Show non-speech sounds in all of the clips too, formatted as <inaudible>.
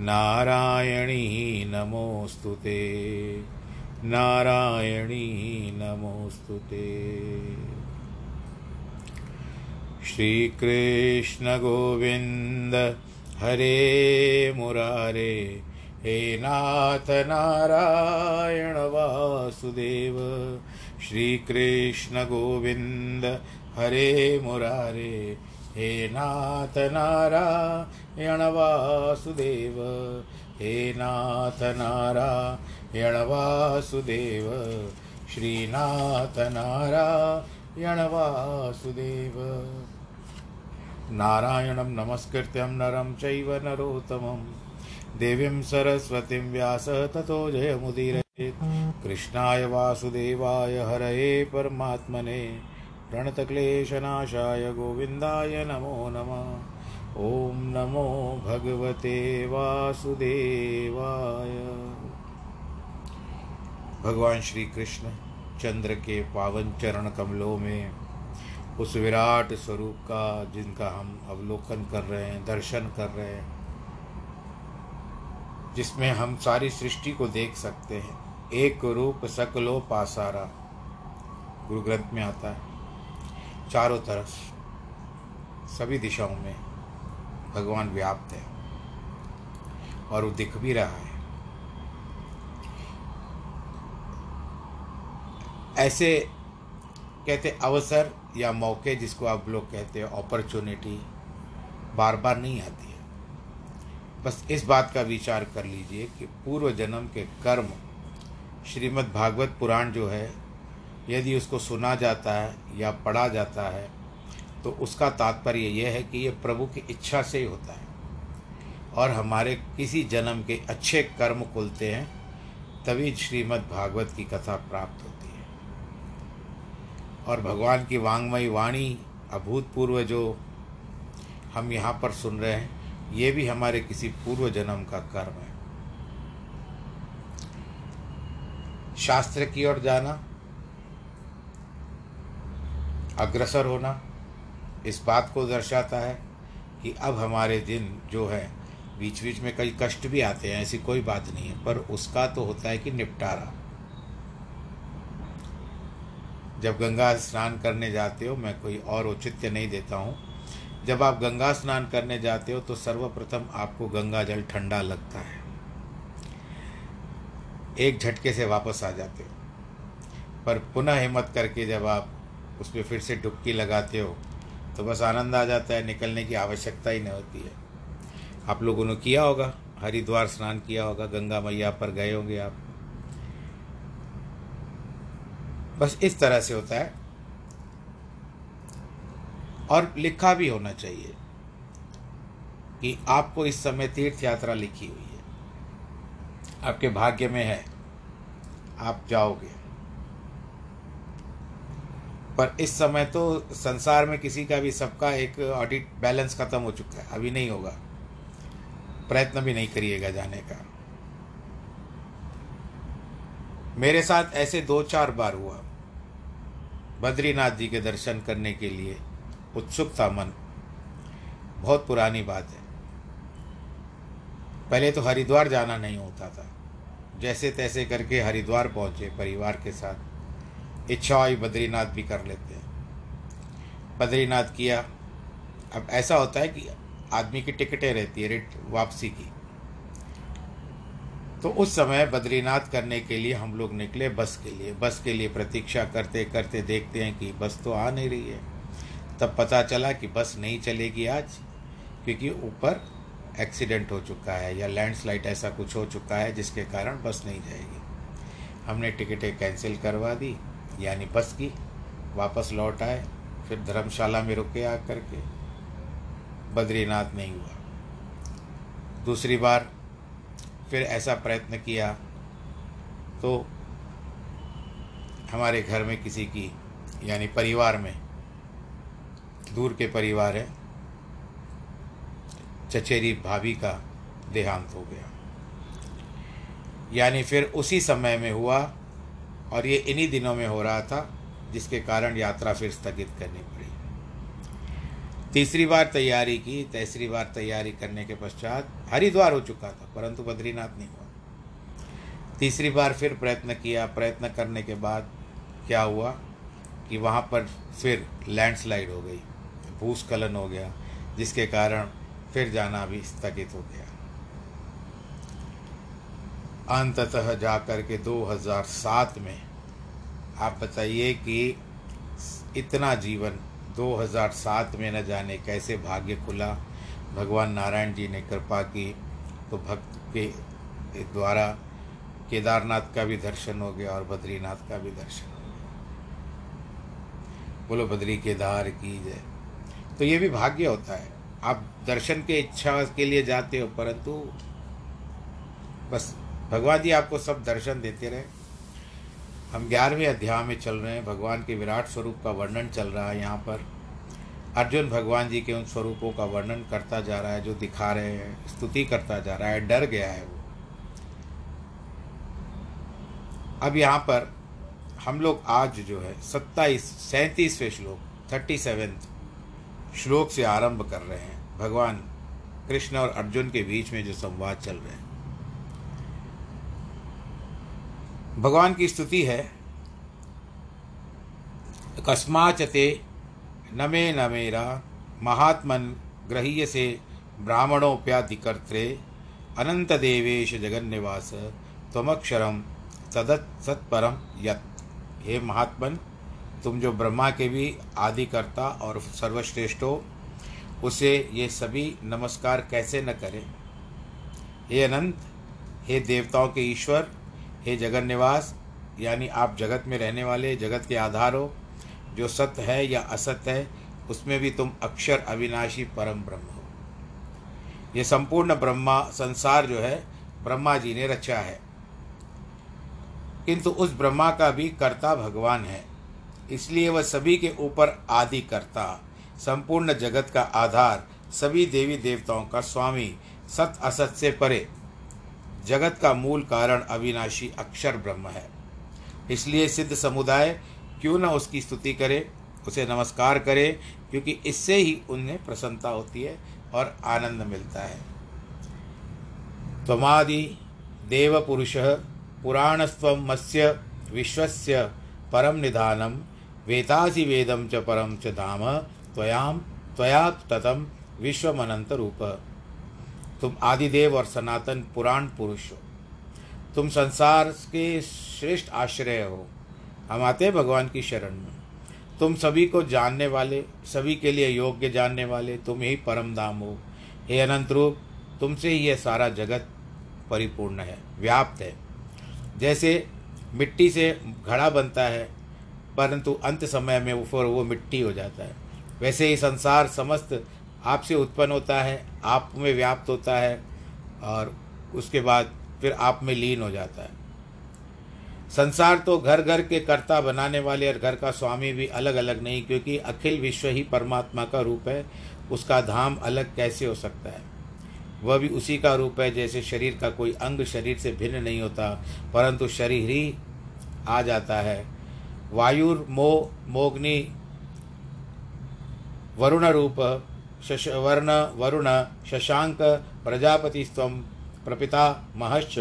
नारायणी नमोऽस्तु ते। नारायणी नमोऽस्तु ते। श्रीकृष्णगोविन्द हरे मुरारे, हे नाथ नारायण वासुदेव। श्रीकृष्णगोविन्द हरे मुरारे हे नाथ नारायण वासुदेव, हे नाथ नारायण वासुदेव, श्रीनाथ नारायण वासुदेव। नारायणं नमस्कृत्यं नरं चैव नरोत्तमं। देवीं सरस्वतीं व्यास ततो जयमुदीरयेत् कृष्णाय वासुदेवाय हरये परमात्मने। प्रणतक्लेशनाशाय गोविन्दाय नमो नमः। ॐ नमो भगवते वासुदेवाय। भगवान श्री कृष्ण चंद्र के पावन चरण कमलों में उस विराट स्वरूप का, जिनका हम अवलोकन कर रहे हैं, दर्शन कर रहे हैं, जिसमें हम सारी सृष्टि को देख सकते हैं। एक रूप सकलो पासारा गुरु ग्रंथ में आता है। चारों तरफ़, सभी दिशाओं में भगवान व्याप्त है और वो दिख भी रहा है। ऐसे कहते अवसर या मौके जिसको आप लोग कहते हैं अपॉर्चुनिटी बार बार नहीं आती है। बस इस बात का विचार कर लीजिए कि पूर्व जन्म के कर्म श्रीमद् भागवत पुराण जो है यदि उसको सुना जाता है या पढ़ा जाता है तो उसका तात्पर्य यह है कि यह प्रभु की इच्छा से ही होता है। और हमारे किसी जन्म के अच्छे कर्म खुलते हैं, तभी श्रीमद् भागवत की कथा प्राप्त होती है। और भगवान की वांगमयी वाणी, अभूतपूर्व जो हम यहाँ पर सुन रहे हैं, ये भी हमारे किसी पूर्व जन्म का कर्म है। शास्त्र की ओर जाना अग्रसर होना इस बात को दर्शाता है कि अब हमारे दिन जो है बीच बीच में कई कष्ट भी आते हैं, ऐसी कोई बात नहीं है, पर उसका तो होता है कि निपटारा। जब गंगा स्नान करने जाते हो, मैं कोई और औचित्य नहीं देता हूँ। जब आप गंगा स्नान करने जाते हो तो सर्वप्रथम आपको गंगा जल ठंडा लगता है। एक झटके से वापस आ जाते हो। पर पुनः हिम्मत करके जब आप उसमें फिर से डुबकी लगाते हो तो बस आनंद आ जाता है, निकलने की आवश्यकता ही नहीं होती है। आप लोगों ने किया होगा, हरिद्वार स्नान किया होगा, गंगा मैया पर गए होंगे आप। बस इस तरह से होता है। और लिखा भी होना चाहिए कि आपको इस समय तीर्थ यात्रा लिखी हुई है। आपके भाग्य में है। आप जाओगे। पर इस समय तो संसार में किसी का भी सबका एक ऑडिट बैलेंस खत्म हो चुका है। अभी नहीं होगा। प्रयत्न भी नहीं करिएगा जाने का। मेरे साथ ऐसे दो चार बार हुआ। बद्रीनाथ जी के दर्शन करने के लिए उत्सुक था मन। बहुत पुरानी बात है। पहले तो हरिद्वार जाना नहीं होता था। जैसे तैसे करके हरिद्वार पहुँचे परिवार के साथ। इच्छा हुई बद्रीनाथ भी कर लेते हैं। बद्रीनाथ किया। अब ऐसा होता है कि आदमी की टिकटें रहती है, रिट, वापसी की। तो उस समय बद्रीनाथ करने के लिए हम लोग निकले बस के लिए। बस के लिए प्रतीक्षा करते करते देखते हैं कि बस तो आ नहीं रही है। तब पता चला कि बस नहीं चलेगी आज, क्योंकि ऊपर एक्सीडेंट हो चुका है या लैंडस्लाइड ऐसा कुछ हो चुका है जिसके कारण बस नहीं जाएगी। हमने टिकटें कैंसिल करवा दी। यानी बस की, वापस लौट आए, फिर धर्मशाला में रुके आ करके। बद्रीनाथ नहीं हुआ। दूसरी बार फिर ऐसा प्रयत्न किया तो हमारे घर में किसी की, यानी परिवार में, दूर के परिवार है, चचेरी भाभी का देहांत हो गया। यानी फिर उसी समय में हुआ और ये इन्हीं दिनों में हो रहा था, जिसके कारण यात्रा फिर स्थगित करनी पड़ी। तीसरी बार तैयारी की, तीसरी बार तैयारी करने के पश्चात हरिद्वार हो चुका था, परंतु बद्रीनाथ नहीं हुआ। तीसरी बार फिर प्रयत्न किया, प्रयत्न करने के बाद क्या हुआ कि वहाँ पर फिर लैंडस्लाइड हो गई, भूस्खलन हो गया, जिसके कारण फिर जाना भी स्थगित हो गया। अंततः जाकर के 2007 में, आप बताइए कि इतना जीवन 2007 में न जाने कैसे भाग्य खुला। भगवान नारायण जी ने कृपा की तो भक्त के द्वारा केदारनाथ का भी दर्शन हो गया और बद्रीनाथ का भी दर्शन हो गया। बोलो, बद्री केदार की जय। तो ये भी भाग्य होता है। आप दर्शन के इच्छा के लिए जाते हो, परंतु बस भगवान जी आपको सब दर्शन देते रहे। हम ग्यारहवें अध्याय में चल रहे हैं। भगवान के विराट स्वरूप का वर्णन चल रहा है यहाँ पर। अर्जुन भगवान जी के उन स्वरूपों का वर्णन करता जा रहा है, जो दिखा रहे हैं, स्तुति करता जा रहा है, डर गया है वो। अब यहाँ पर हम लोग आज जो है, सत्ताईस, सैंतीसवें श्लोक थर्टी सेवेंथ श्लोक से आरंभ कर रहे हैं। भगवान कृष्ण और अर्जुन के बीच में जो संवाद चल रहे हैं। भगवान की स्तुति है। कस्माचते न मे न मेरा महात्मन ग्रह्य से ब्राह्मणोप्याधिकर्त्रे अनंत देवेश जगन्निवास तमक्षरम सदत सत्परम यत। हे महात्मन, तुम जो ब्रह्मा के भी आदिकर्ता और सर्वश्रेष्ठ हो उसे ये सभी नमस्कार कैसे न करें? हे अनंत, हे देवताओं के ईश्वर हे जगन निवास, यानी आप जगत में रहने वाले, जगत के आधार हो, जो सत्य है या असत्य है, उसमें भी तुम अक्षर अविनाशी परम ब्रह्म हो। ये संपूर्ण ब्रह्मा, संसार जो है, ब्रह्मा जी ने रचा है। किंतु उस ब्रह्मा का भी कर्ता भगवान है। इसलिए वह सभी के ऊपर आदि करता, संपूर्ण जगत का आधार, सभी देवी देवताओं का स्वामी, सत असत से परे। जगत का मूल कारण अविनाशी अक्षर ब्रह्म है। इसलिए सिद्ध समुदाय क्यों न उसकी स्तुति करे, उसे नमस्कार करे, क्योंकि इससे ही उन्हें प्रसन्नता होती है और आनंद मिलता है। त्वमादि देव पुरुष पुराणस्व मत्स्य विश्वस्य परम निधानम वेतासी वेदम च परम च धाम त्वयाम त्वया ततम विश्वमनंत रूप तुम आदिदेव और सनातन पुराण पुरुष। हो तुम संसार के श्रेष्ठ आश्रय हो। हम आते हैं भगवान की शरण में। तुम सभी को जानने वाले, सभी के लिए योग्य जानने वाले, तुम ही परम धाम हो। हे अनंत रूप, तुमसे ही यह सारा जगत परिपूर्ण है, व्याप्त है। जैसे मिट्टी से घड़ा बनता है, परंतु अंत समय में फिर वो मिट्टी हो जाता है। वैसे ही संसार समस्त आपसे उत्पन्न होता है, आप में व्याप्त होता है और उसके बाद फिर आप में लीन हो जाता है। संसार तो घर घर के कर्ता बनाने वाले और घर का स्वामी भी अलग अलग नहीं, क्योंकि अखिल विश्व ही परमात्मा का रूप है, उसका धाम अलग कैसे हो सकता है? वह भी उसी का रूप है जैसे शरीर का कोई अंग शरीर से भिन्न नहीं होता, परंतु शरीर ही आ जाता है। वायुर मो मोग्नि वरुण रूप शश वर्ण, वरुण, शशांक प्रजापति स्व प्रपिता, महश्च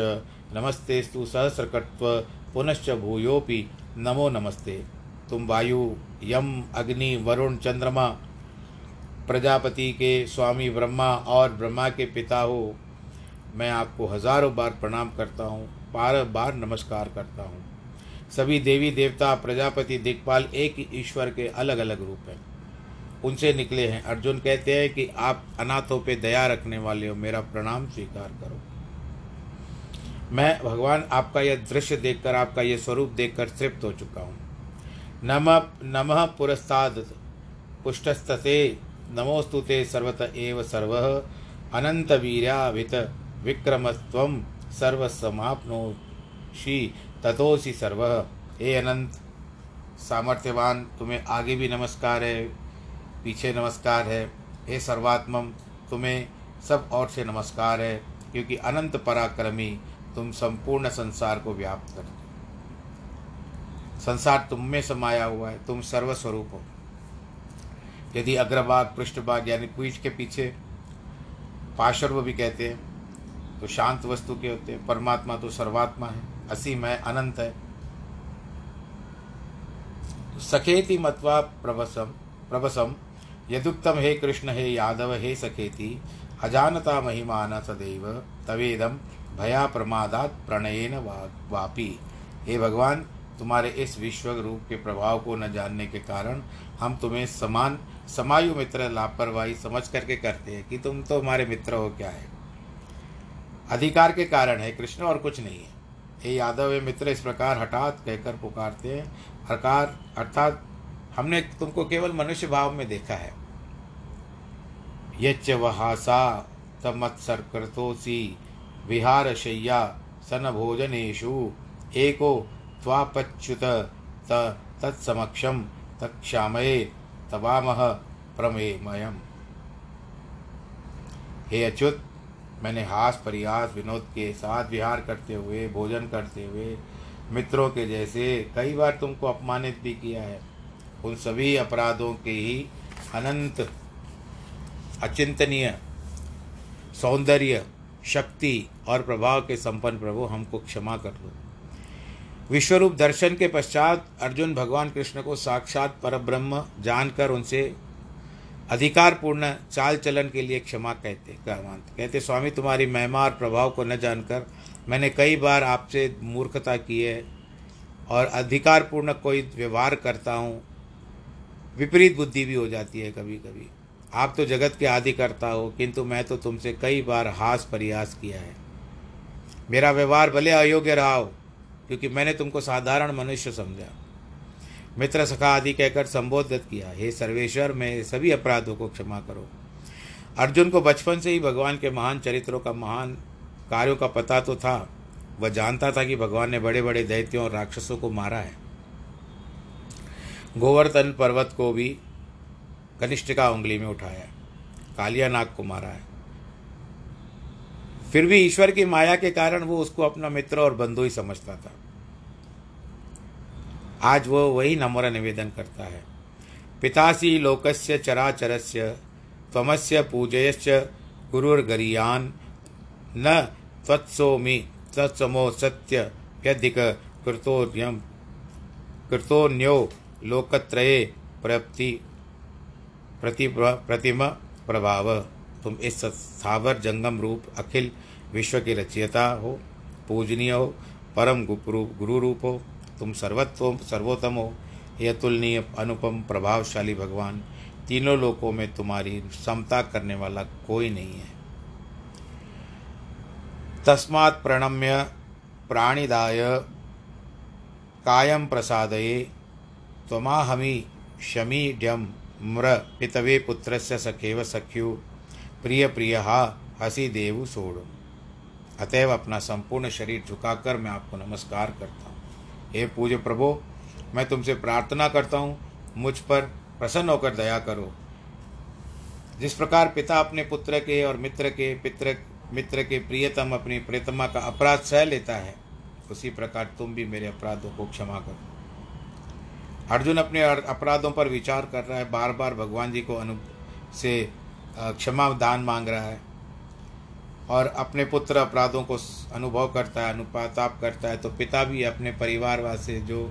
नमस्ते स्तु सहस्रकत्व, पुनश्च भूयोपि नमो नमस्ते। तुम वायु, यम, अग्नि, वरुण, चंद्रमा, प्रजापति के स्वामी, ब्रह्मा और ब्रह्मा के पिता हो। मैं आपको हज़ारों बार प्रणाम करता हूँ, बार बार नमस्कार करता हूँ। सभी देवी देवता, प्रजापति दिक्पाल एक ही ईश्वर के अलग अलग रूप हैं। उनसे निकले हैं। अर्जुन कहते हैं कि आप अनाथों पे दया रखने वाले हो, मेरा प्रणाम स्वीकार करो। मैं, भगवान, आपका यह दृश्य देखकर, आपका यह स्वरूप देखकर तृप्त हो चुका हूँ। नम, नमः पुरस्ताद पुष्टस्तते नमोस्तुते सर्वत एव सर्व अनंत वीर्याभित विक्रमस्व सर्वसमाप्नोषि तथोसी सर्व। हे अनंत सामर्थ्यवान, तुम्हें आगे भी नमस्कार है। पीछे नमस्कार है। हे सर्वात्मम, तुम्हें सब और से नमस्कार है, क्योंकि अनंत पराक्रमी तुम संपूर्ण संसार को व्याप्त कर संसार तुम में समाया हुआ है, तुम सर्वस्वरूप हो। यदि अग्रभाग, पृष्ठभाग यानी पीठ के पीछे पार्श्व भी कहते हैं तो शांत वस्तु के होते हैं। परमात्मा तो सर्वात्मा है, असीम है, अनंत है। सखेति मत्वा प्रभसम प्रभसम यदुक्तम हे कृष्ण हे यादव हे सखेति, अजानता महिमान सदैव, तवेदम भया प्रमादात प्रणयन वापी। हे भगवान, तुम्हारे इस विश्व रूप के प्रभाव को न जानने के कारण हम तुम्हें समान, समायु मित्र लापरवाही समझ करके करते हैं कि तुम तो हमारे मित्र हो क्या है? अधिकार के कारण है कृष्ण, और कुछ नहीं है। हे यादव, हे मित्र, इस प्रकार हठात कहकर पुकारते हैं, हकार, अर्थात हमने तुमको केवल मनुष्य भाव में देखा है। यच्च वहासा तमत्सर्कृतोसी विहार शय्या सन भोजनेशु एको त्वापच्युत तत्समक्षम तक्षामये तवामह प्रमेमयम। हे अच्युत, मैंने हास परिहास विनोद के साथ विहार करते हुए, भोजन करते हुए, मित्रों के जैसे कई बार तुमको अपमानित भी किया है। उन सभी अपराधों के ही अनंत अचिंतनीय, सौंदर्य, शक्ति और प्रभाव के संपन्न प्रभु, हमको क्षमा कर दो। विश्वरूप दर्शन के पश्चात अर्जुन भगवान कृष्ण को साक्षात परब्रह्म जानकर उनसे अधिकारपूर्ण चाल चलन के लिए क्षमा कहते कहते, स्वामी, तुम्हारी महिमा और प्रभाव को न जानकर मैंने कई बार आपसे मूर्खता की है और अधिकारपूर्ण कोई व्यवहार करता हूँ, विपरीत बुद्धि भी हो जाती है कभी कभी आप तो जगत के आदि करता हो, किंतु मैं तो तुमसे कई बार हास प्रयास किया है। मेरा व्यवहार भले अयोग्य रहा हो, क्योंकि मैंने तुमको साधारण मनुष्य समझा। मित्र सखा आदि कहकर संबोधित किया, हे सर्वेश्वर, मैं सभी अपराधों को क्षमा करो। अर्जुन को बचपन से ही भगवान के महान चरित्रों का महान कार्यों का पता तो था। वह जानता था कि भगवान ने बड़े बड़े दैत्यों और राक्षसों को मारा है। गोवर्धन पर्वत को भी कनिष्ठिका उंगली में उठाया, कालिया नाग को मारा है। फिर भी ईश्वर की माया के कारण वो उसको अपना मित्र और बंधु ही समझता था। आज वो वही नम्र निवेदन करता है। पितासी लोकस्य चराचरस्य, त्वमस्य पूजयश्च गुरुर्गरीयान, न त्वत्सोमि तत्समो सत्य व्यधिक कृतोन्यो लोकत्रये प्रप्ति। प्रति प्रतिमा, प्रभाव। तुम इस स्थावर जंगम रूप, अखिल विश्व की रचयिता हो, पूजनीय हो, परम गुरु गुरु रूप हो। तुम सर्वत्व, सर्वोत्तम हो। यह तुलनीय अनुपम, प्रभावशाली भगवान, तीनों लोकों में तुम्हारी समता करने वाला कोई नहीं है। तस्मात् प्रणम्य प्राणिदाय कायम प्रसादये, त्वमाहमी शमीड्यम। म्र पितवे पुत्रस्य सखेव सख्यु। प्रिय प्रिय, हा, हसी देव सोड़। अतएव अपना संपूर्ण शरीर झुकाकर मैं आपको नमस्कार करता हूँ। हे पूज्य प्रभु, मैं तुमसे प्रार्थना करता हूँ, मुझ पर प्रसन्न होकर दया करो। जिस प्रकार पिता अपने पुत्र के और मित्र के, पित्र, मित्र के प्रियतम अपनी प्रियतमा का अपराध सह लेता है, उसी प्रकार तुम भी मेरे अपराधों को क्षमा करो। अर्जुन अपने अपराधों पर विचार कर रहा है बार बार भगवान जी को अनु से क्षमा दान मांग रहा है और अपने पुत्र अपराधों को अनुभव करता है, अनुपाताप करता है तो पिता भी अपने परिवार वासे जो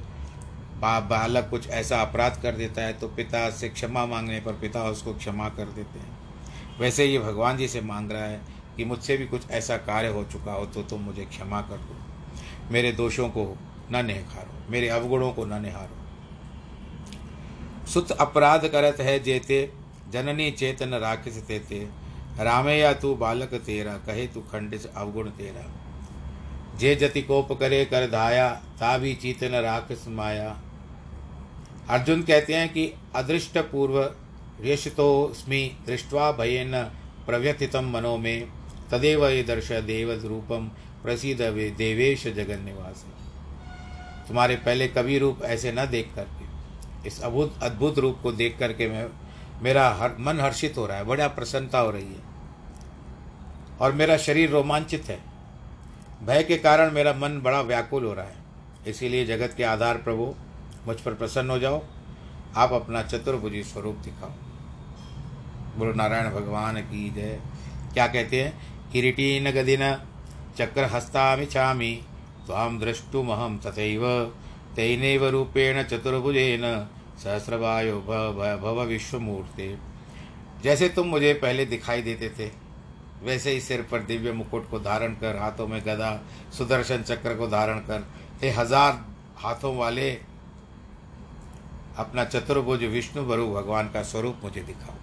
बालक कुछ ऐसा अपराध कर देता है तो पिता से क्षमा मांगने पर पिता उसको क्षमा कर देते हैं। वैसे ये भगवान जी से मांग रहा है कि मुझसे भी कुछ ऐसा कार्य हो चुका हो तो तुम मुझे क्षमा कर दो। मेरे दोषों को न निहारो मेरे अवगुणों को न निहारो। सुत अपराध करत है जेते, जननी चेतन राखिस तेते। रामे या तू बालक तेरा, कहे तू खंडिस अवगुण तेरा। जे जति कोप करे कर धाया, ता भी चीतन राखिस माया। अर्जुन कहते हैं कि अदृष्ट पूर्व स्मी दृष्टवा भयन प्रव्यथितम मनो में। तदेव ये दर्श देव रूपम प्रसिद्ध देवेश जगन निवास तुम्हारे पहले कभी रूप ऐसे न देख करके इस अभुत, अद्भुत रूप को देख करके मैं, मेरा हर, मन हर्षित हो रहा है, बड़ा प्रसन्नता हो रही है। और मेरा शरीर रोमांचित है। भय के कारण मेरा मन बड़ा व्याकुल हो रहा है। इसीलिए जगत के आधार प्रभु, मुझ पर प्रसन्न हो जाओ। आप अपना चतुर्भुजी स्वरूप दिखाओ। गुरु नारायण भगवान की जय। क्या कहते हैं? किरीटीन गदिन चक्र हस्ता मिछामी ताम द्रष्टुमहम तथैव, तेनैव रूपेण चतुर्भुजेन। सहस्रवायो भव विश्वमूर्ते। जैसे तुम मुझे पहले दिखाई देते थे, वैसे ही सिर पर दिव्य मुकुट को धारण कर, हाथों में गदा, सुदर्शन चक्र को धारण कर, हे हज़ार हाथों वाले, अपना चतुर्भुज विष्णु भरु भगवान का स्वरूप मुझे दिखाओ।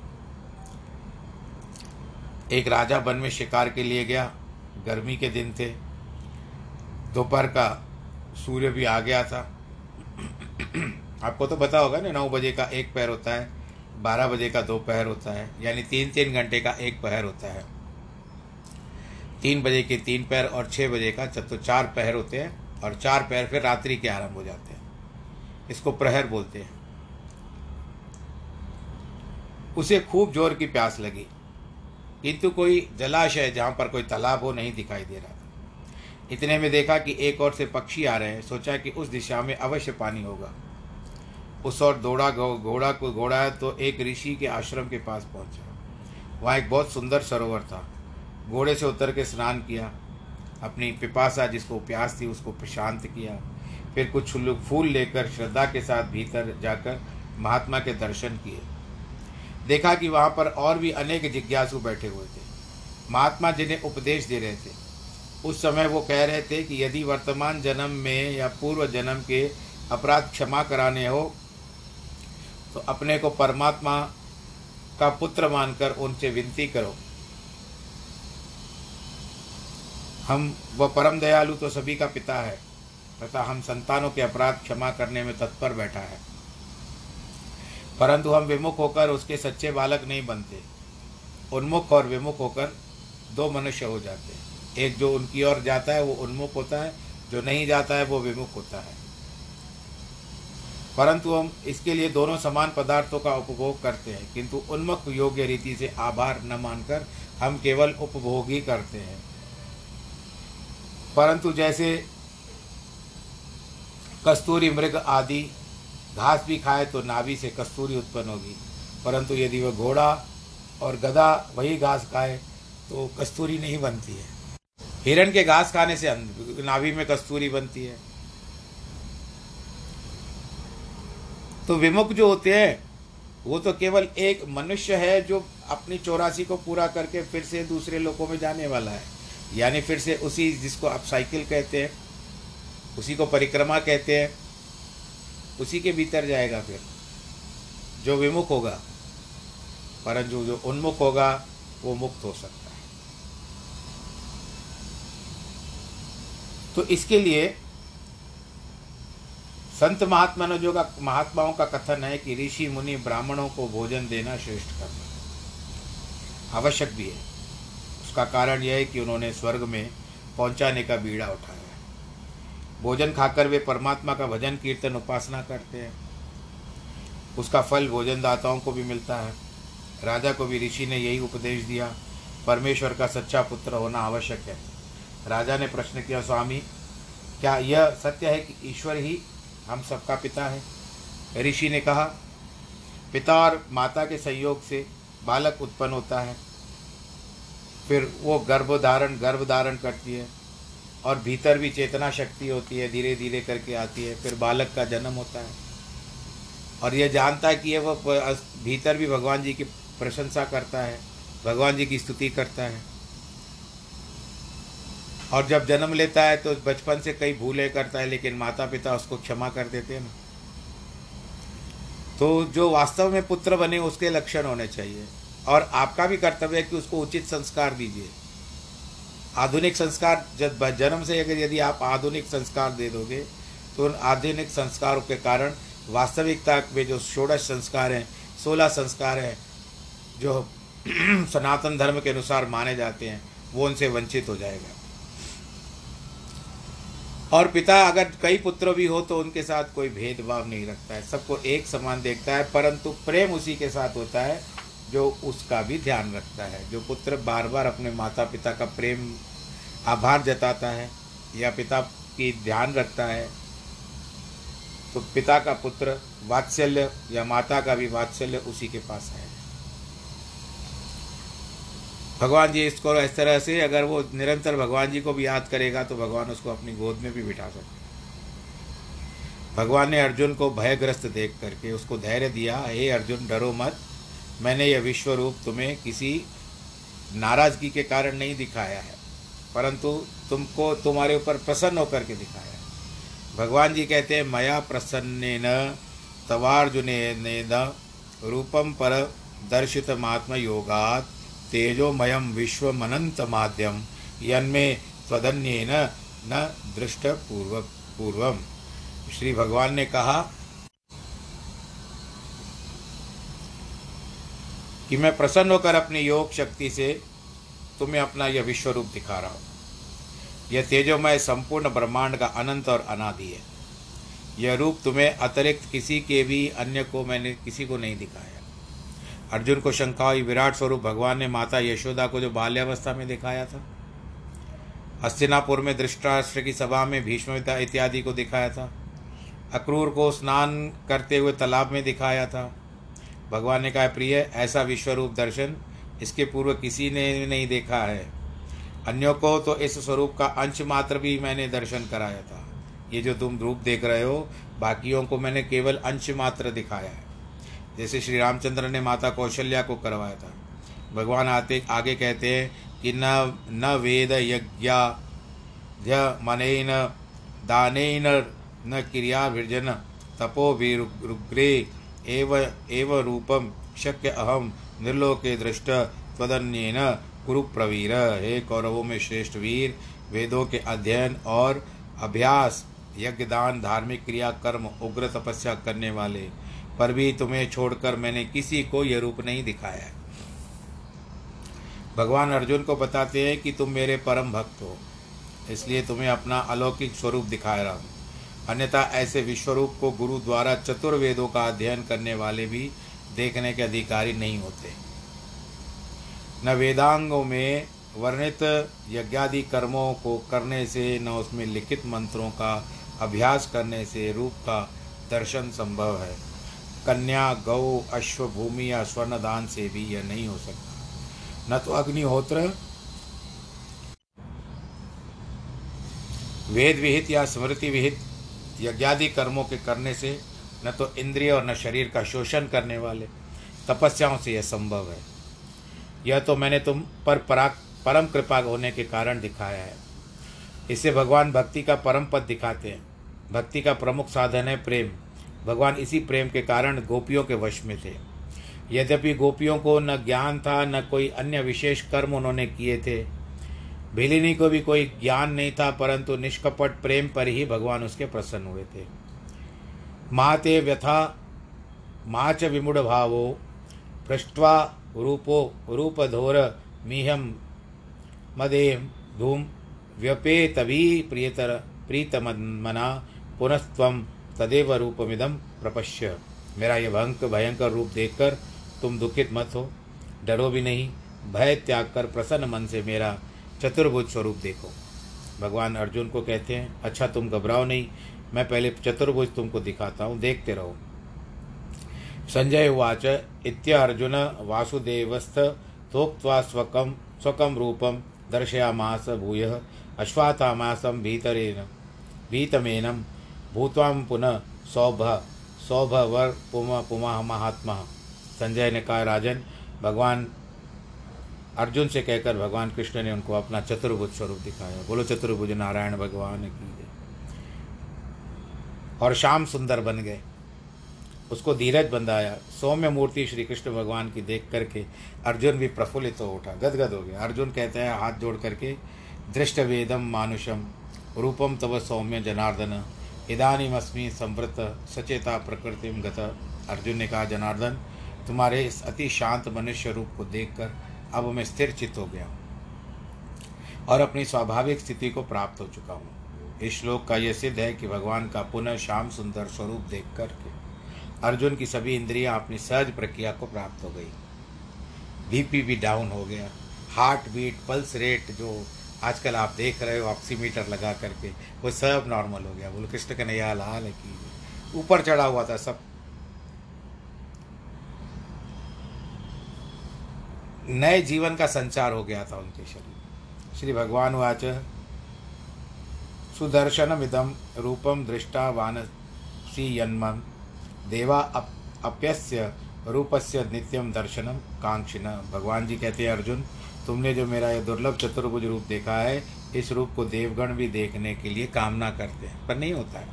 एक राजा वन में शिकार के लिए गया, गर्मी के दिन थे, दोपहर का सूर्य भी आ गया था। आपको तो पता होगा ना, नौ बजे का एक पैर होता है, बारह बजे का दो पहर होता है, यानी तीन तीन घंटे का एक पहर होता है। तीन बजे के तीन पैर और छः बजे का तो चार पहर होते हैं और चार पैर फिर रात्रि के आरंभ हो जाते हैं। इसको प्रहर बोलते हैं। उसे खूब ज़ोर की प्यास लगी। किंतु कोई जलाशय जहाँ पर कोई तालाब हो नहीं दिखाई दे रहा इतने में देखा कि एक और से पक्षी आ रहे हैं, सोचा कि उस दिशा में अवश्य पानी होगा। उस और दौड़ा घोड़ा को घोड़ा है तो एक ऋषि के आश्रम के पास पहुँचा। वहाँ एक बहुत सुंदर सरोवर था। घोड़े से उतर के स्नान किया। अपनी पिपासा जिसको प्यास थी उसको प्रशांत किया। फिर कुछ फूल लेकर श्रद्धा के साथ भीतर जाकर महात्मा के दर्शन किए। देखा कि वहाँ पर और भी अनेक जिज्ञासु बैठे हुए थे। महात्मा जिन्हें उपदेश दे रहे थे, उस समय वो कह रहे थे कि यदि वर्तमान जन्म में या पूर्व जन्म के अपराध क्षमा कराने हो तो अपने को परमात्मा का पुत्र मानकर उनसे विनती करो। हम वह परम दयालु तो सभी का पिता है, तथा हम संतानों के अपराध क्षमा करने में तत्पर बैठा है। परंतु हम विमुख होकर उसके सच्चे बालक नहीं बनते। उन्मुख और विमुख होकर दो मनुष्य हो जाते हैं। एक जो उनकी ओर जाता है, वो उन्मुख होता है, जो नहीं जाता है, वो विमुख होता है। परंतु हम इसके लिए दोनों समान पदार्थों का उपभोग करते हैं, किंतु उन्मुख योग्य रीति से आभार न मानकर हम केवल उपभोग ही करते हैं। परंतु जैसे कस्तूरी मृग आदि, घास भी खाए तो नाभि से कस्तूरी उत्पन्न होगी। परंतु यदि वह घोड़ा और गधा वही घास खाए तो कस्तूरी नहीं बनती है। हिरण के घास खाने से नाभि में कस्तूरी बनती है। तो विमुख जो होते हैं, वो तो केवल एक मनुष्य है जो अपनी चौरासी को पूरा करके फिर से दूसरे लोगों में जाने वाला है। यानी फिर से उसी जिसको आप साइकिल कहते हैं, उसी को परिक्रमा कहते हैं, उसी के भीतर जाएगा फिर, जो विमुख होगा। परंतु जो उन्मुख होगा, वो मुक्त हो सकता है। तो इसके लिए संत महात्मा जो का महात्माओं का कथन है कि ऋषि मुनि ब्राह्मणों को भोजन देना श्रेष्ठ कर्म आवश्यक भी है। उसका कारण यह है कि उन्होंने स्वर्ग में पहुँचाने का बीड़ा उठाया भोजन खाकर वे परमात्मा का भजन कीर्तन उपासना करते हैं। उसका फल भोजनदाताओं को भी मिलता है। राजा को भी ऋषि ने यही उपदेश दिया, परमेश्वर का सच्चा पुत्र होना आवश्यक है। राजा ने प्रश्न किया, स्वामी, क्या यह सत्य है कि ईश्वर ही हम सबका पिता है। ऋषि ने कहा, पिता और माता के संयोग से बालक उत्पन्न होता है। फिर वो गर्भधारण गर्भ धारण करती है और भीतर भी चेतना शक्ति होती है धीरे धीरे करके आती है, फिर बालक का जन्म होता है। और यह जानता है कि ये वो भीतर भी भगवान जी की प्रशंसा करता है, भगवान जी की स्तुति करता है। और जब जन्म लेता है तो बचपन से कई भूलें करता है, लेकिन माता पिता उसको क्षमा कर देते हैं। ना तो जो वास्तव में पुत्र बने, उसके लक्षण होने चाहिए। और आपका भी कर्तव्य है कि उसको उचित संस्कार दीजिए। आधुनिक संस्कार, जब जन्म से अगर यदि आप आधुनिक संस्कार दे दोगे तो उन आधुनिक संस्कारों के कारण वास्तविकता में जो षोडश संस्कार हैं, सोलह संस्कार हैं, जो <clears throat> सनातन धर्म के अनुसार माने जाते हैं, वो उनसे वंचित हो जाएगा। और पिता अगर कई पुत्र भी हो तो उनके साथ कोई भेदभाव नहीं रखता है। सबको एक समान देखता है, परंतु प्रेम उसी के साथ होता है जो उसका भी ध्यान रखता है। जो पुत्र बार बार अपने माता पिता का प्रेम, आभार जताता है या पिता की ध्यान रखता है तो पिता का पुत्र वात्सल्य या माता का भी वात्सल्य उसी के पास है। भगवान जी इसको इस तरह से अगर वो निरंतर भगवान जी को भी याद करेगा तो भगवान उसको अपनी गोद में भी बिठा सकते भगवान ने अर्जुन को भयग्रस्त देख करके उसको धैर्य दिया, हे अर्जुन, डरो मत। मैंने यह विश्व रूप तुम्हें किसी नाराज़गी के कारण नहीं दिखाया है, परंतु तुमको तुम्हारे ऊपर प्रसन्न होकर के दिखाया है। भगवान जी कहते हैं, मया प्रसन्न न तवार्जुन ने रूपम पर दर्शित महात्म योगात तेजोमयम विश्वमनंत माध्यम यन्मे त्वदन्य न, न दृष्ट पूर्व। पूर्वम श्री भगवान ने कहा कि मैं प्रसन्न होकर अपनी योग शक्ति से तुम्हें अपना यह विश्व रूप दिखा रहा हूँ। यह तेजोमय संपूर्ण ब्रह्मांड का अनंत और अनादि है। यह रूप तुम्हें अतिरिक्त किसी के भी अन्य को मैंने किसी को नहीं दिखाया। अर्जुन को शंका हुई, विराट स्वरूप, भगवान ने माता यशोदा को जो बाल्यावस्था में दिखाया था हस्तिनापुर में दृष्टाष्ट्र की सभा में भीष्म इत्यादि को दिखाया था, अक्रूर को स्नान करते हुए तालाब में दिखाया था। भगवान ने कहा, प्रिय, ऐसा विश्वरूप दर्शन इसके पूर्व किसी ने नहीं देखा है। अन्यों को तो इस स्वरूप का अंश मात्र भी मैंने दर्शन कराया था। ये जो तुम रूप देख रहे हो, बाकियों को मैंने केवल अंश मात्र दिखाया है। जैसे श्री रामचंद्र ने माता कौशल्या को करवाया था। भगवान आते आगे कहते हैं कि न न वेद यज्ञा मन दान न क्रिया विर्जन, तपो रुग्रे, एव एव रूपम शक्य अहम निर्लोके दृष्ट, त्वदन्येन कुरु प्रवीर हे कौरवों में श्रेष्ठ वीर, वेदों के अध्ययन और अभ्यास यज्ञ दान धार्मिक क्रिया, कर्म, उग्र तपस्या करने वाले पर भी तुम्हें छोड़कर मैंने किसी को यह रूप नहीं दिखाया भगवान अर्जुन को बताते हैं कि तुम मेरे परम भक्त हो, इसलिए तुम्हें अपना अलौकिक स्वरूप दिखा रहा हूँ। अन्यथा ऐसे विश्वरूप को गुरु द्वारा चतुर्वेदों का अध्ययन करने वाले भी देखने के अधिकारी नहीं होते। न वेदांगों में वर्णित यज्ञादि कर्मों को करने से, न उसमें लिखित मंत्रों का अभ्यास करने से रूप का दर्शन संभव है। कन्या, गौ अश्व भूमि या स्वर्ण दान से भी यह नहीं हो सकता। न तो अग्निहोत्र वेद विहित या स्मृति विहित यज्ञादि कर्मों के करने से न तो इंद्रिय और न शरीर का शोषण करने वाले तपस्याओं से यह संभव है। यह तो मैंने तुम पर पराक परम कृपा होने के कारण दिखाया है। इससे भगवान भक्ति का परम पद दिखाते हैं। भक्ति का प्रमुख साधन है प्रेम। भगवान इसी प्रेम के कारण गोपियों के वश में थे। यद्यपि गोपियों को न ज्ञान था, न कोई अन्य विशेष कर्म उन्होंने किए थे। भिलिनी को भी कोई ज्ञान नहीं था, परंतु निष्कपट प्रेम पर ही भगवान उसके प्रसन्न हुए थे। माते व्यथा, माच विमुढ़ भावो पृष्ठवा रूपो रूपधोर मीहम मदेम धूम व्यपे तभी प्रियतर प्रीतमना पुनस्व तदेव रूपमिदम प्रपश्य। मेरा यह भंक भयंकर रूप देखकर तुम दुखित मत हो। डरो भी नहीं। भय त्याग कर प्रसन्न मन से मेरा चतुर्भुज स्वरूप देखो। भगवान अर्जुन को कहते हैं अच्छा तुम घबराओ नहीं। मैं पहले चतुर्भुज तुमको दिखाता हूँ। देखते रहो। संजय उवाच, इत्य अर्जुन वासुदेवस्थ थोक्त्वा स्वकम स्वकम रूपम दर्शयामास भूय अश्वाथामासम भीतरेण भीतमेनम भूतवाम पुनः सौभ, सौभवर पुम, पुमा पुमा महात्मा। संजय ने कहा, राजन, भगवान अर्जुन से कहकर भगवान कृष्ण ने उनको अपना चतुर्भुज स्वरूप दिखाया। बोलो, चतुर्भुज नारायण भगवान की और शाम सुंदर बन गए। उसको धीरज बंधाया। सौम्य मूर्ति श्री कृष्ण भगवान की देख करके अर्जुन भी प्रफुल्लित हो उठा। गदगद हो गया। अर्जुन कहते हैं, हाथ जोड़ करके दृष्ट वेदम मानुषम रूपम तव सौम्य जनार्दन इदानीमस्मी संवृत सचेता प्रकृति गत। अर्जुन ने कहा, जनार्दन, तुम्हारे इस अति शांत मनुष्य रूप को देखकर अब मैं स्थिर चित्त हो गया हूँ और अपनी स्वाभाविक स्थिति को प्राप्त हो चुका हूँ। इस श्लोक का यह सिद्ध है कि भगवान का पुनः श्याम सुंदर स्वरूप देख करके अर्जुन की सभी इंद्रियाँ अपनी सहज प्रक्रिया को प्राप्त हो गई। बीपी भी डाउन हो गया। हार्ट बीट पल्स रेट जो आजकल आप देख रहे हो ऑक्सीमीटर लगा करके। वो सब नॉर्मल हो गया। बोलो कृष्ण कन्हैया लाल की ऊपर चढ़ा हुआ था सब। नए जीवन का संचार हो गया था उनके शरीर। श्री भगवान वाच सुदर्शनमिदं रूपम दृष्टा वानसी यन्मम देवा अप, अप्यस्य रूपस्य नित्यम दर्शनम कांक्षिन भगवान जी कहते हैं अर्जुन तुमने जो मेरा यह दुर्लभ चतुर्भुज रूप देखा है, इस रूप को देवगण भी देखने के लिए कामना करते हैं, पर नहीं होता है।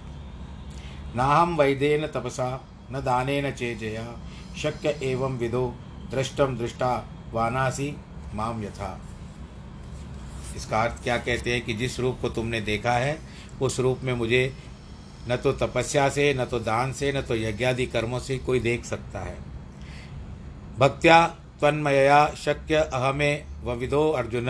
ना हम वैदे न तपसा, न दाने न चेजया, शक्य एवं विदो दृष्टम दृष्टा, वानासी माम यथा इसका अर्थ क्या कहते हैं कि जिस रूप को तुमने देखा है, उस रूप में मुझे न तो तपस्या से, न तो दान से, न तो यज्ञादि कर्मों से कोई देख सकता है। भक्त्या तन्मया शक्य अहमे व विदो अर्जुन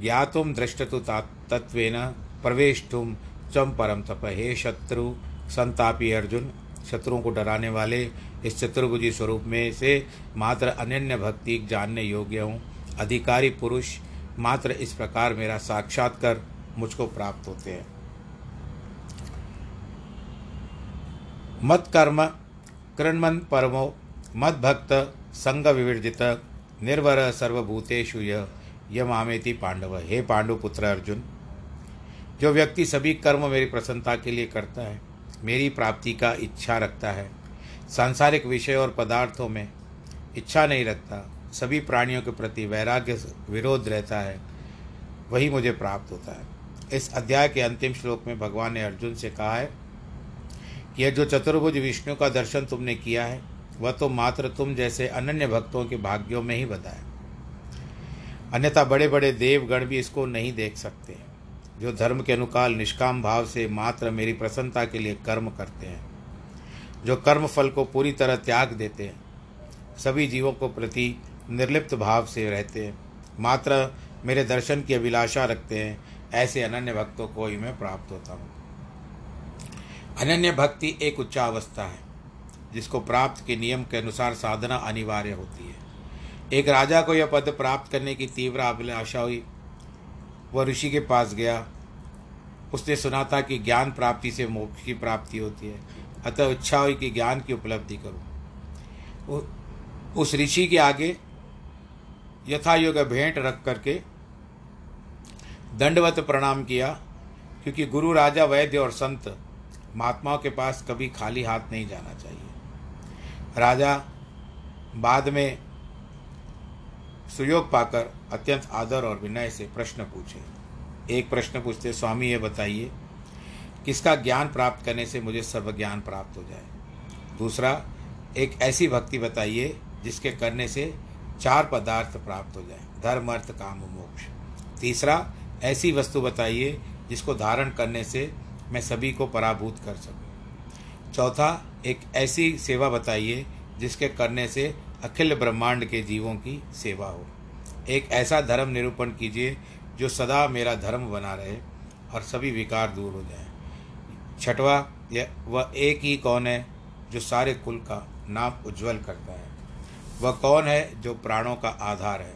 ज्ञातुम दृष्टतु तत्वेन प्रवेशुम चम परम तप। हे शत्रु, संतापी अर्जुन, शत्रुओं को डराने वाले, इस चतुर्भुजी स्वरूप में से मात्र अनन्य भक्ति जानने योग्य हूँ। अधिकारी पुरुष, मात्र इस प्रकार मेरा साक्षात्कार मुझको प्राप्त होते हैं। मत कर्म कृणमन परमो मद भक्त संग विवर्जित निर्वर सर्वभूतेषु यह मामेति पांडव। हे पांडुपुत्र अर्जुन, जो व्यक्ति सभी कर्म मेरी प्रसन्नता के लिए करता है, मेरी प्राप्ति का इच्छा रखता है, सांसारिक विषय और पदार्थों में इच्छा नहीं रखता, सभी प्राणियों के प्रति वैराग्य विरोध रहता है, वही मुझे प्राप्त होता है। इस अध्याय के अंतिम श्लोक में भगवान ने अर्जुन से कहा है कि यह जो चतुर्भुज विष्णु का दर्शन तुमने किया है वह तो मात्र तुम जैसे अनन्य भक्तों के भाग्यों में ही बता है। अन्यथा बड़े बड़े देवगण भी इसको नहीं देख सकते, जो धर्म के अनुकाल निष्काम भाव से मात्र मेरी प्रसन्नता के लिए कर्म करते हैं, जो कर्म फल को पूरी तरह त्याग देते हैं, सभी जीवों को प्रति निर्लिप्त भाव से रहते हैं, मात्र मेरे दर्शन की अभिलाषा रखते हैं, ऐसे अनन्य भक्तों को ही मैं प्राप्त होता हूँ। अनन्य भक्ति एक उच्चावस्था है। जिसको प्राप्त के नियम के अनुसार साधना अनिवार्य होती है। एक राजा को यह पद प्राप्त करने की तीव्र अभिलाषा हुई। वह ऋषि के पास गया। उसने सुना था कि ज्ञान प्राप्ति से मोक्ष की प्राप्ति होती है। अतः इच्छा हुई कि ज्ञान की उपलब्धि करूँ। उस ऋषि के आगे यथा भेंट रख करके दंडवत प्रणाम किया, क्योंकि गुरु, राजा, वैद्य और संत महात्माओं के पास कभी खाली हाथ नहीं जाना चाहिए। राजा बाद में सुयोग पाकर अत्यंत आदर और विनय से प्रश्न पूछे। एक प्रश्न पूछते, स्वामी, ये बताइए, किसका ज्ञान प्राप्त करने से मुझे सर्व ज्ञान प्राप्त हो जाए? दूसरा, एक ऐसी भक्ति बताइए, जिसके करने से चार पदार्थ प्राप्त हो जाए, धर्म, अर्थ, काम, मोक्ष। तीसरा, ऐसी वस्तु बताइए, जिसको धारण करने से मैं सभी को पराभूत कर सकूँ। चौथा, एक ऐसी सेवा बताइए जिसके करने से अखिल ब्रह्मांड के जीवों की सेवा हो। एक ऐसा धर्म निरूपण कीजिए जो सदा मेरा धर्म बना रहे और सभी विकार दूर हो जाए। छठवा यह वह एक ही कौन है जो सारे कुल का नाम उज्जवल करता है? वह कौन है जो प्राणों का आधार है?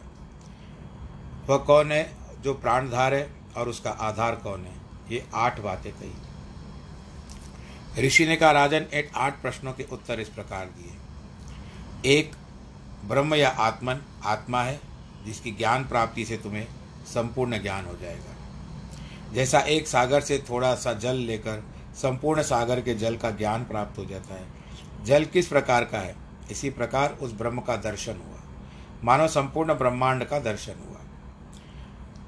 वह कौन है जो प्राणधार है और उसका आधार कौन है? ये आठ बातें कही। ऋषि ने कहा, राजन, एक आठ प्रश्नों के उत्तर इस प्रकार दिए। एक, ब्रह्म या आत्मन, आत्मा है, जिसकी ज्ञान प्राप्ति से तुम्हें संपूर्ण ज्ञान हो जाएगा। जैसा एक सागर से थोड़ा सा जल लेकर संपूर्ण सागर के जल का ज्ञान प्राप्त हो जाता है। जल किस प्रकार का है? इसी प्रकार उस ब्रह्म का दर्शन हुआ। मानो संपूर्ण ब्रह्मांड का दर्शन हुआ।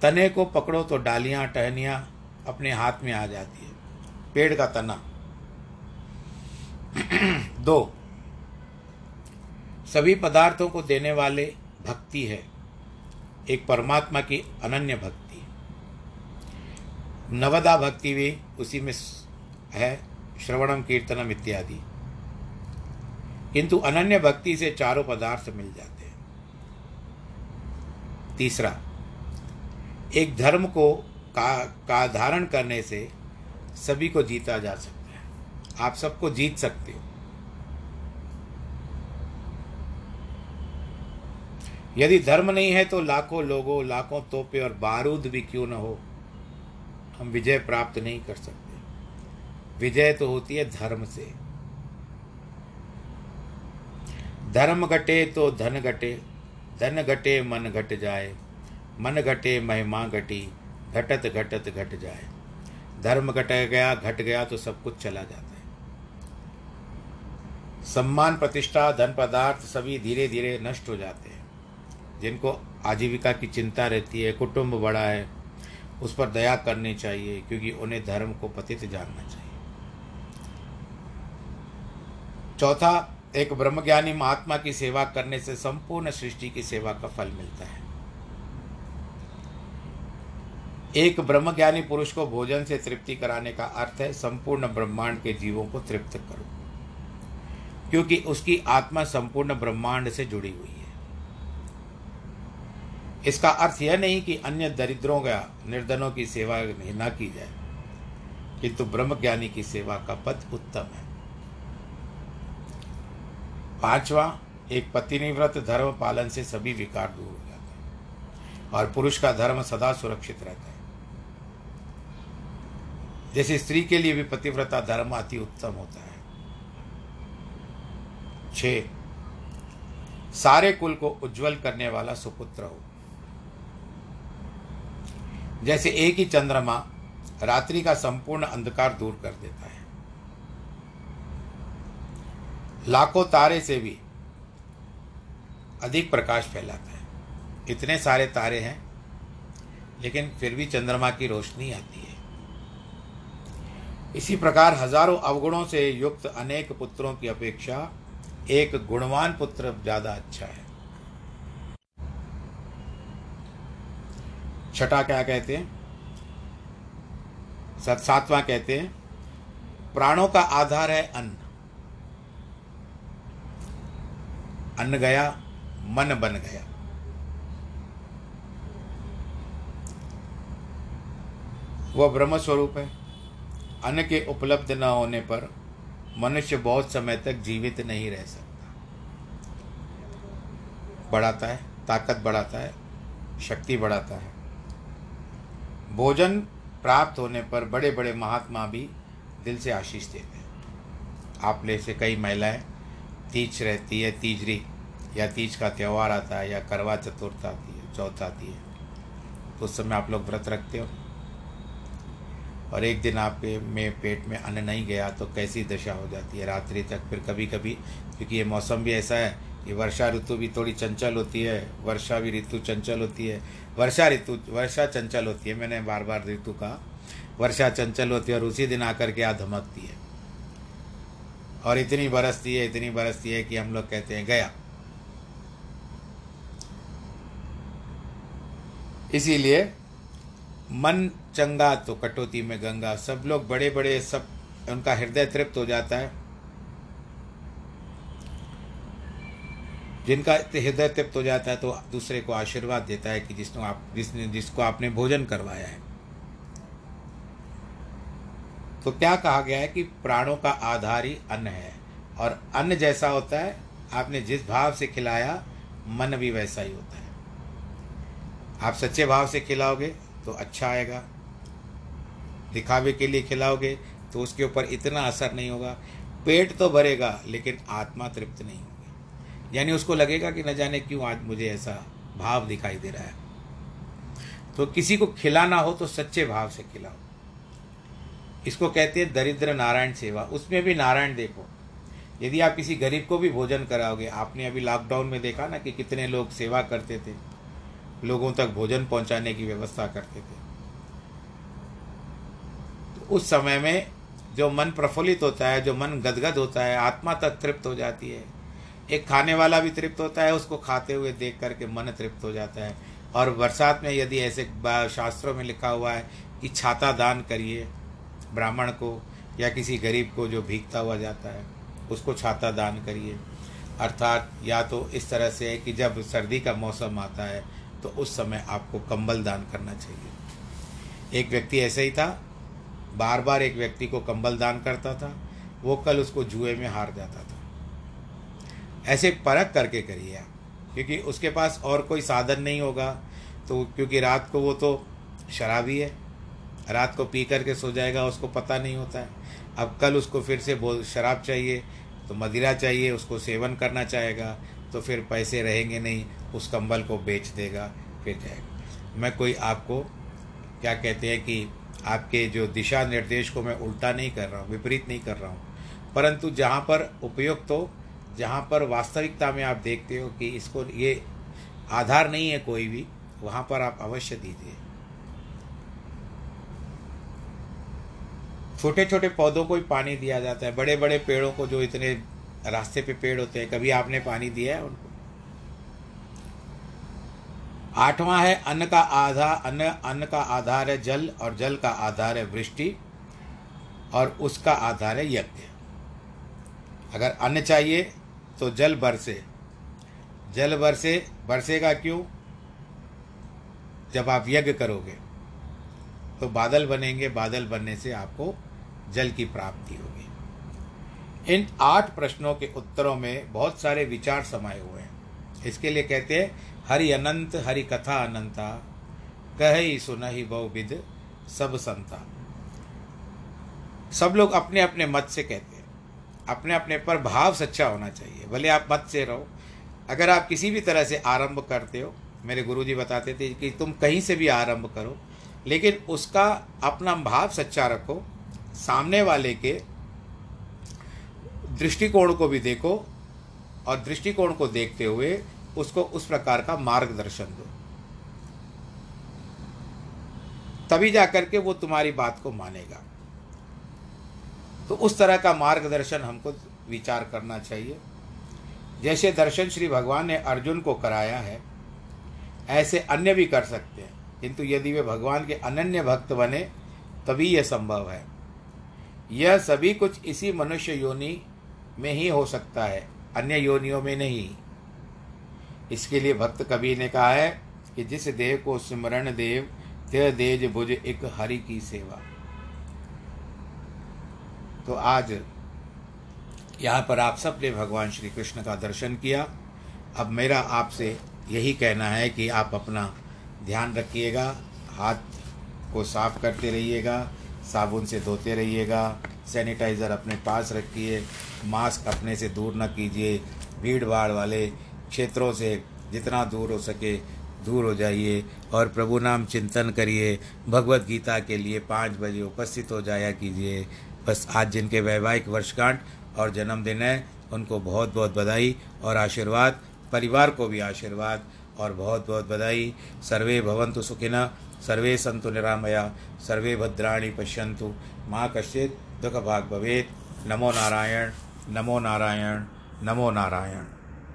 तने को पकड़ो तो डालियाँ, टहनियाँ अपने हाथ में आ जाती है। पेड़ का तना <clears throat> दो, सभी पदार्थों को देने वाले भक्ति है। एक परमात्मा की अनन्य भक्ति। नवदा भक्ति भी उसी में है, श्रवणम, कीर्तनम इत्यादि। किंतु अनन्य भक्ति से चारों पदार्थ मिल जाते हैं। तीसरा, एक धर्म को का का धारण करने से सभी को जीता जा सकता आप सबको जीत सकते हो। यदि धर्म नहीं है तो लाखों लोगों, लाखों तोपे और बारूद भी क्यों न हो? हम विजय प्राप्त नहीं कर सकते। विजय तो होती है धर्म से। धर्म घटे तो धन घटे धन घटे मन घट जाए, मन घटे महिमा घटी, घटत घटत घट जाए। धर्म घट गया घट गया तो सब कुछ चला जाता सम्मान प्रतिष्ठा, धन पदार्थ सभी धीरे धीरे नष्ट हो जाते हैं। जिनको आजीविका की चिंता रहती है, कुटुंब बड़ा है, उस पर दया करनी चाहिए, क्योंकि उन्हें धर्म को पतित जानना चाहिए। चौथा, एक ब्रह्मज्ञानी महात्मा की सेवा करने से संपूर्ण सृष्टि की सेवा का फल मिलता है। एक ब्रह्मज्ञानी पुरुष को भोजन से तृप्ति कराने का अर्थ है, संपूर्ण ब्रह्मांड के जीवों को तृप्त करो। क्योंकि उसकी आत्मा संपूर्ण ब्रह्मांड से जुड़ी हुई है। इसका अर्थ यह नहीं कि अन्य दरिद्रों या निर्धनों की सेवा न की जाए, किंतु ब्रह्मज्ञानी की सेवा का पद उत्तम है। पांचवा, एक पतिनिव्रत धर्म पालन से सभी विकार दूर हो जाते हैं और पुरुष का धर्म सदा सुरक्षित रहता है। जैसे स्त्री के लिए भी पतिव्रता धर्म अति उत्तम होता है। छ। सारे कुल को उज्जवल करने वाला सुपुत्र हो। जैसे एक ही चंद्रमा रात्रि का संपूर्ण अंधकार दूर कर देता है। लाखों तारे से भी अधिक प्रकाश फैलाता है। इतने सारे तारे हैं, लेकिन फिर भी चंद्रमा की रोशनी आती है। इसी प्रकार हज़ारों अवगुणों से युक्त अनेक पुत्रों की अपेक्षा एक गुणवान पुत्र ज़्यादा अच्छा है। छठा क्या कहते हैं? सातवां कहते हैं, प्राणों का आधार है अन्न। अन्न गया, मन बन गया। वह ब्रह्म स्वरूप है। अन्न के उपलब्ध न होने पर मनुष्य बहुत समय तक जीवित नहीं रह सकता। बढ़ाता है, ताकत बढ़ाता है, शक्ति बढ़ाता है। भोजन प्राप्त होने पर बड़े बड़े महात्मा भी दिल से आशीष देते हैं। आप ले से कई महिलाएँ तीज रहती है, तीजरी, या तीज का त्यौहार आता है, या करवा चतुर्थ आती है, चौथ आती है। तो उस समय आप लोग व्रत रखते हो? और एक दिन आपके में पेट में अन्न नहीं गया तो कैसी दशा हो जाती है रात्रि तक? फिर कभी कभी क्योंकि ये मौसम भी ऐसा है कि वर्षा ऋतु भी थोड़ी चंचल होती है, वर्षा भी ऋतु चंचल होती है। वर्षा ऋतु, वर्षा चंचल होती है, मैंने बार बार ऋतु कहा वर्षा चंचल होती है और उसी दिन आकर के आ धमकती है। और इतनी बरसती है, इतनी बरसती है कि हम लोग कहते हैं, गया। इसीलिए मन चंगा तो कटौती में गंगा। सब लोग बड़े बड़े सब उनका हृदय तृप्त हो जाता है। जिनका हृदय तृप्त हो जाता है तो दूसरे को आशीर्वाद देता है कि जिसने आप, जिसने, जिसको आपने भोजन करवाया है। तो क्या कहा गया है कि प्राणों का आधार ही अन्न है। और अन्न जैसा होता है, आपने जिस भाव से खिलाया, मन भी वैसा ही होता है। आप सच्चे भाव से खिलाओगे तो अच्छा आएगा। दिखावे के लिए खिलाओगे तो उसके ऊपर इतना असर नहीं होगा। पेट तो भरेगा, लेकिन आत्मा तृप्त नहीं होगी। यानी उसको लगेगा कि न जाने क्यों आज मुझे ऐसा भाव दिखाई दे रहा है। तो किसी को खिलाना हो तो सच्चे भाव से खिलाओ। इसको कहते हैं दरिद्र नारायण सेवा। उसमें भी नारायण देखो। यदि आप किसी गरीब को भी भोजन कराओगे, आपने अभी लॉकडाउन में देखा ना कि कितने लोग सेवा करते थे। लोगों तक भोजन पहुँचाने की व्यवस्था करते थे। तो उस समय में जो मन प्रफुल्लित होता है, जो मन गदगद होता है, आत्मा तक तृप्त हो जाती है। एक खाने वाला भी तृप्त होता है, उसको खाते हुए देख करके मन तृप्त हो जाता है। और बरसात में यदि ऐसे शास्त्रों में लिखा हुआ है कि छाता दान करिए ब्राह्मण को या किसी गरीब को जो भीगता हुआ जाता है, उसको छाता दान करिए। अर्थात या तो इस तरह से है कि जब सर्दी का मौसम आता है तो उस समय आपको कंबल दान करना चाहिए। एक व्यक्ति ऐसे ही था बार बार एक व्यक्ति को कंबल दान करता था, वो कल उसको जुए में हार जाता था। ऐसे परख करके करिए आप, क्योंकि उसके पास और कोई साधन नहीं होगा तो क्योंकि रात को वो तो शराबी है, रात को पी करके सो जाएगा, उसको पता नहीं होता है। अब कल उसको फिर से बोल, शराब चाहिए तो मदिरा चाहिए, उसको सेवन करना चाहेगा तो फिर पैसे रहेंगे नहीं, उस कंबल को बेच देगा, फिर जाएगा। मैं कोई आपको क्या कहते हैं कि आपके जो दिशा निर्देश को मैं उल्टा नहीं कर रहा हूँ, विपरीत नहीं कर रहा हूँ। परंतु जहाँ पर उपयुक्त हो, जहाँ पर वास्तविकता में आप देखते हो कि इसको ये आधार नहीं है कोई भी, वहाँ पर आप अवश्य दीजिए। छोटे छोटे पौधों को ही पानी दिया जाता है बड़े बड़े पेड़ों को जो इतने रास्ते पे पेड़ होते हैं, कभी आपने पानी दिया है उनको? आठवां है, अन्न का आधार अन्न अन्न का आधार है जल और जल का आधार है वृष्टि और उसका आधार है यज्ञ। अगर अन्न चाहिए तो जल बरसे। जल बरसे, बरसेगा क्यों? जब आप यज्ञ करोगे तो बादल बनेंगे, बादल बनने से आपको जल की प्राप्ति होगी। इन आठ प्रश्नों के उत्तरों में बहुत सारे विचार समाये हुए हैं। इसके लिए कहते हैं, हरि अनंत, हरि कथा अनंता, कह ही सुन सुनहि बहुविध सब संता। सब लोग अपने अपने मत से कहते हैं। अपने अपने पर भाव सच्चा होना चाहिए। भले आप मत से रहो। अगर आप किसी भी तरह से आरंभ करते हो, मेरे गुरुजी बताते थे कि तुम कहीं से भी आरंभ करो, लेकिन उसका अपना भाव सच्चा रखो, सामने वाले के दृष्टिकोण को भी देखो और दृष्टिकोण को देखते हुए उसको उस प्रकार का मार्गदर्शन दो। तभी जा करके वो तुम्हारी बात को मानेगा। तो उस तरह का मार्गदर्शन हमको विचार करना चाहिए। जैसे दर्शन श्री भगवान ने अर्जुन को कराया है, ऐसे अन्य भी कर सकते हैं। किंतु यदि वे भगवान के अनन्य भक्त बने, तभी यह संभव है। यह सभी कुछ इसी मनुष्य योनि में ही हो सकता है, अन्य योनियों में नहीं। इसके लिए भक्त कवि ने कहा है कि जिस देव को सिमरण देव ते देज भुज एक हरि की सेवा। तो आज यहाँ पर आप सबने भगवान श्री कृष्ण का दर्शन किया। अब मेरा आपसे यही कहना है कि आप अपना ध्यान रखिएगा, हाथ को साफ़ करते रहिएगा, साबुन से धोते रहिएगा सैनिटाइज़र अपने पास रखिए, मास्क अपने से दूर न कीजिए भीड़ भाड़ वाले क्षेत्रों से जितना दूर हो सके दूर हो जाइए और प्रभु नाम चिंतन करिए। भगवत गीता के लिए पाँच बजे उपस्थित हो जाया कीजिए। बस आज जिनके वैवाहिक वर्षगांठ और जन्मदिन है, उनको बहुत बहुत बधाई और आशीर्वाद, परिवार को भी आशीर्वाद और बहुत बहुत बधाई। सर्वे भवंतु सुखिना सर्वे संतु निरामया, सर्वे भद्राणी पश्यंतु माँ कश्चित दुख भाग भवेद। नमो नारायण नमो नारायण नमो नारायण।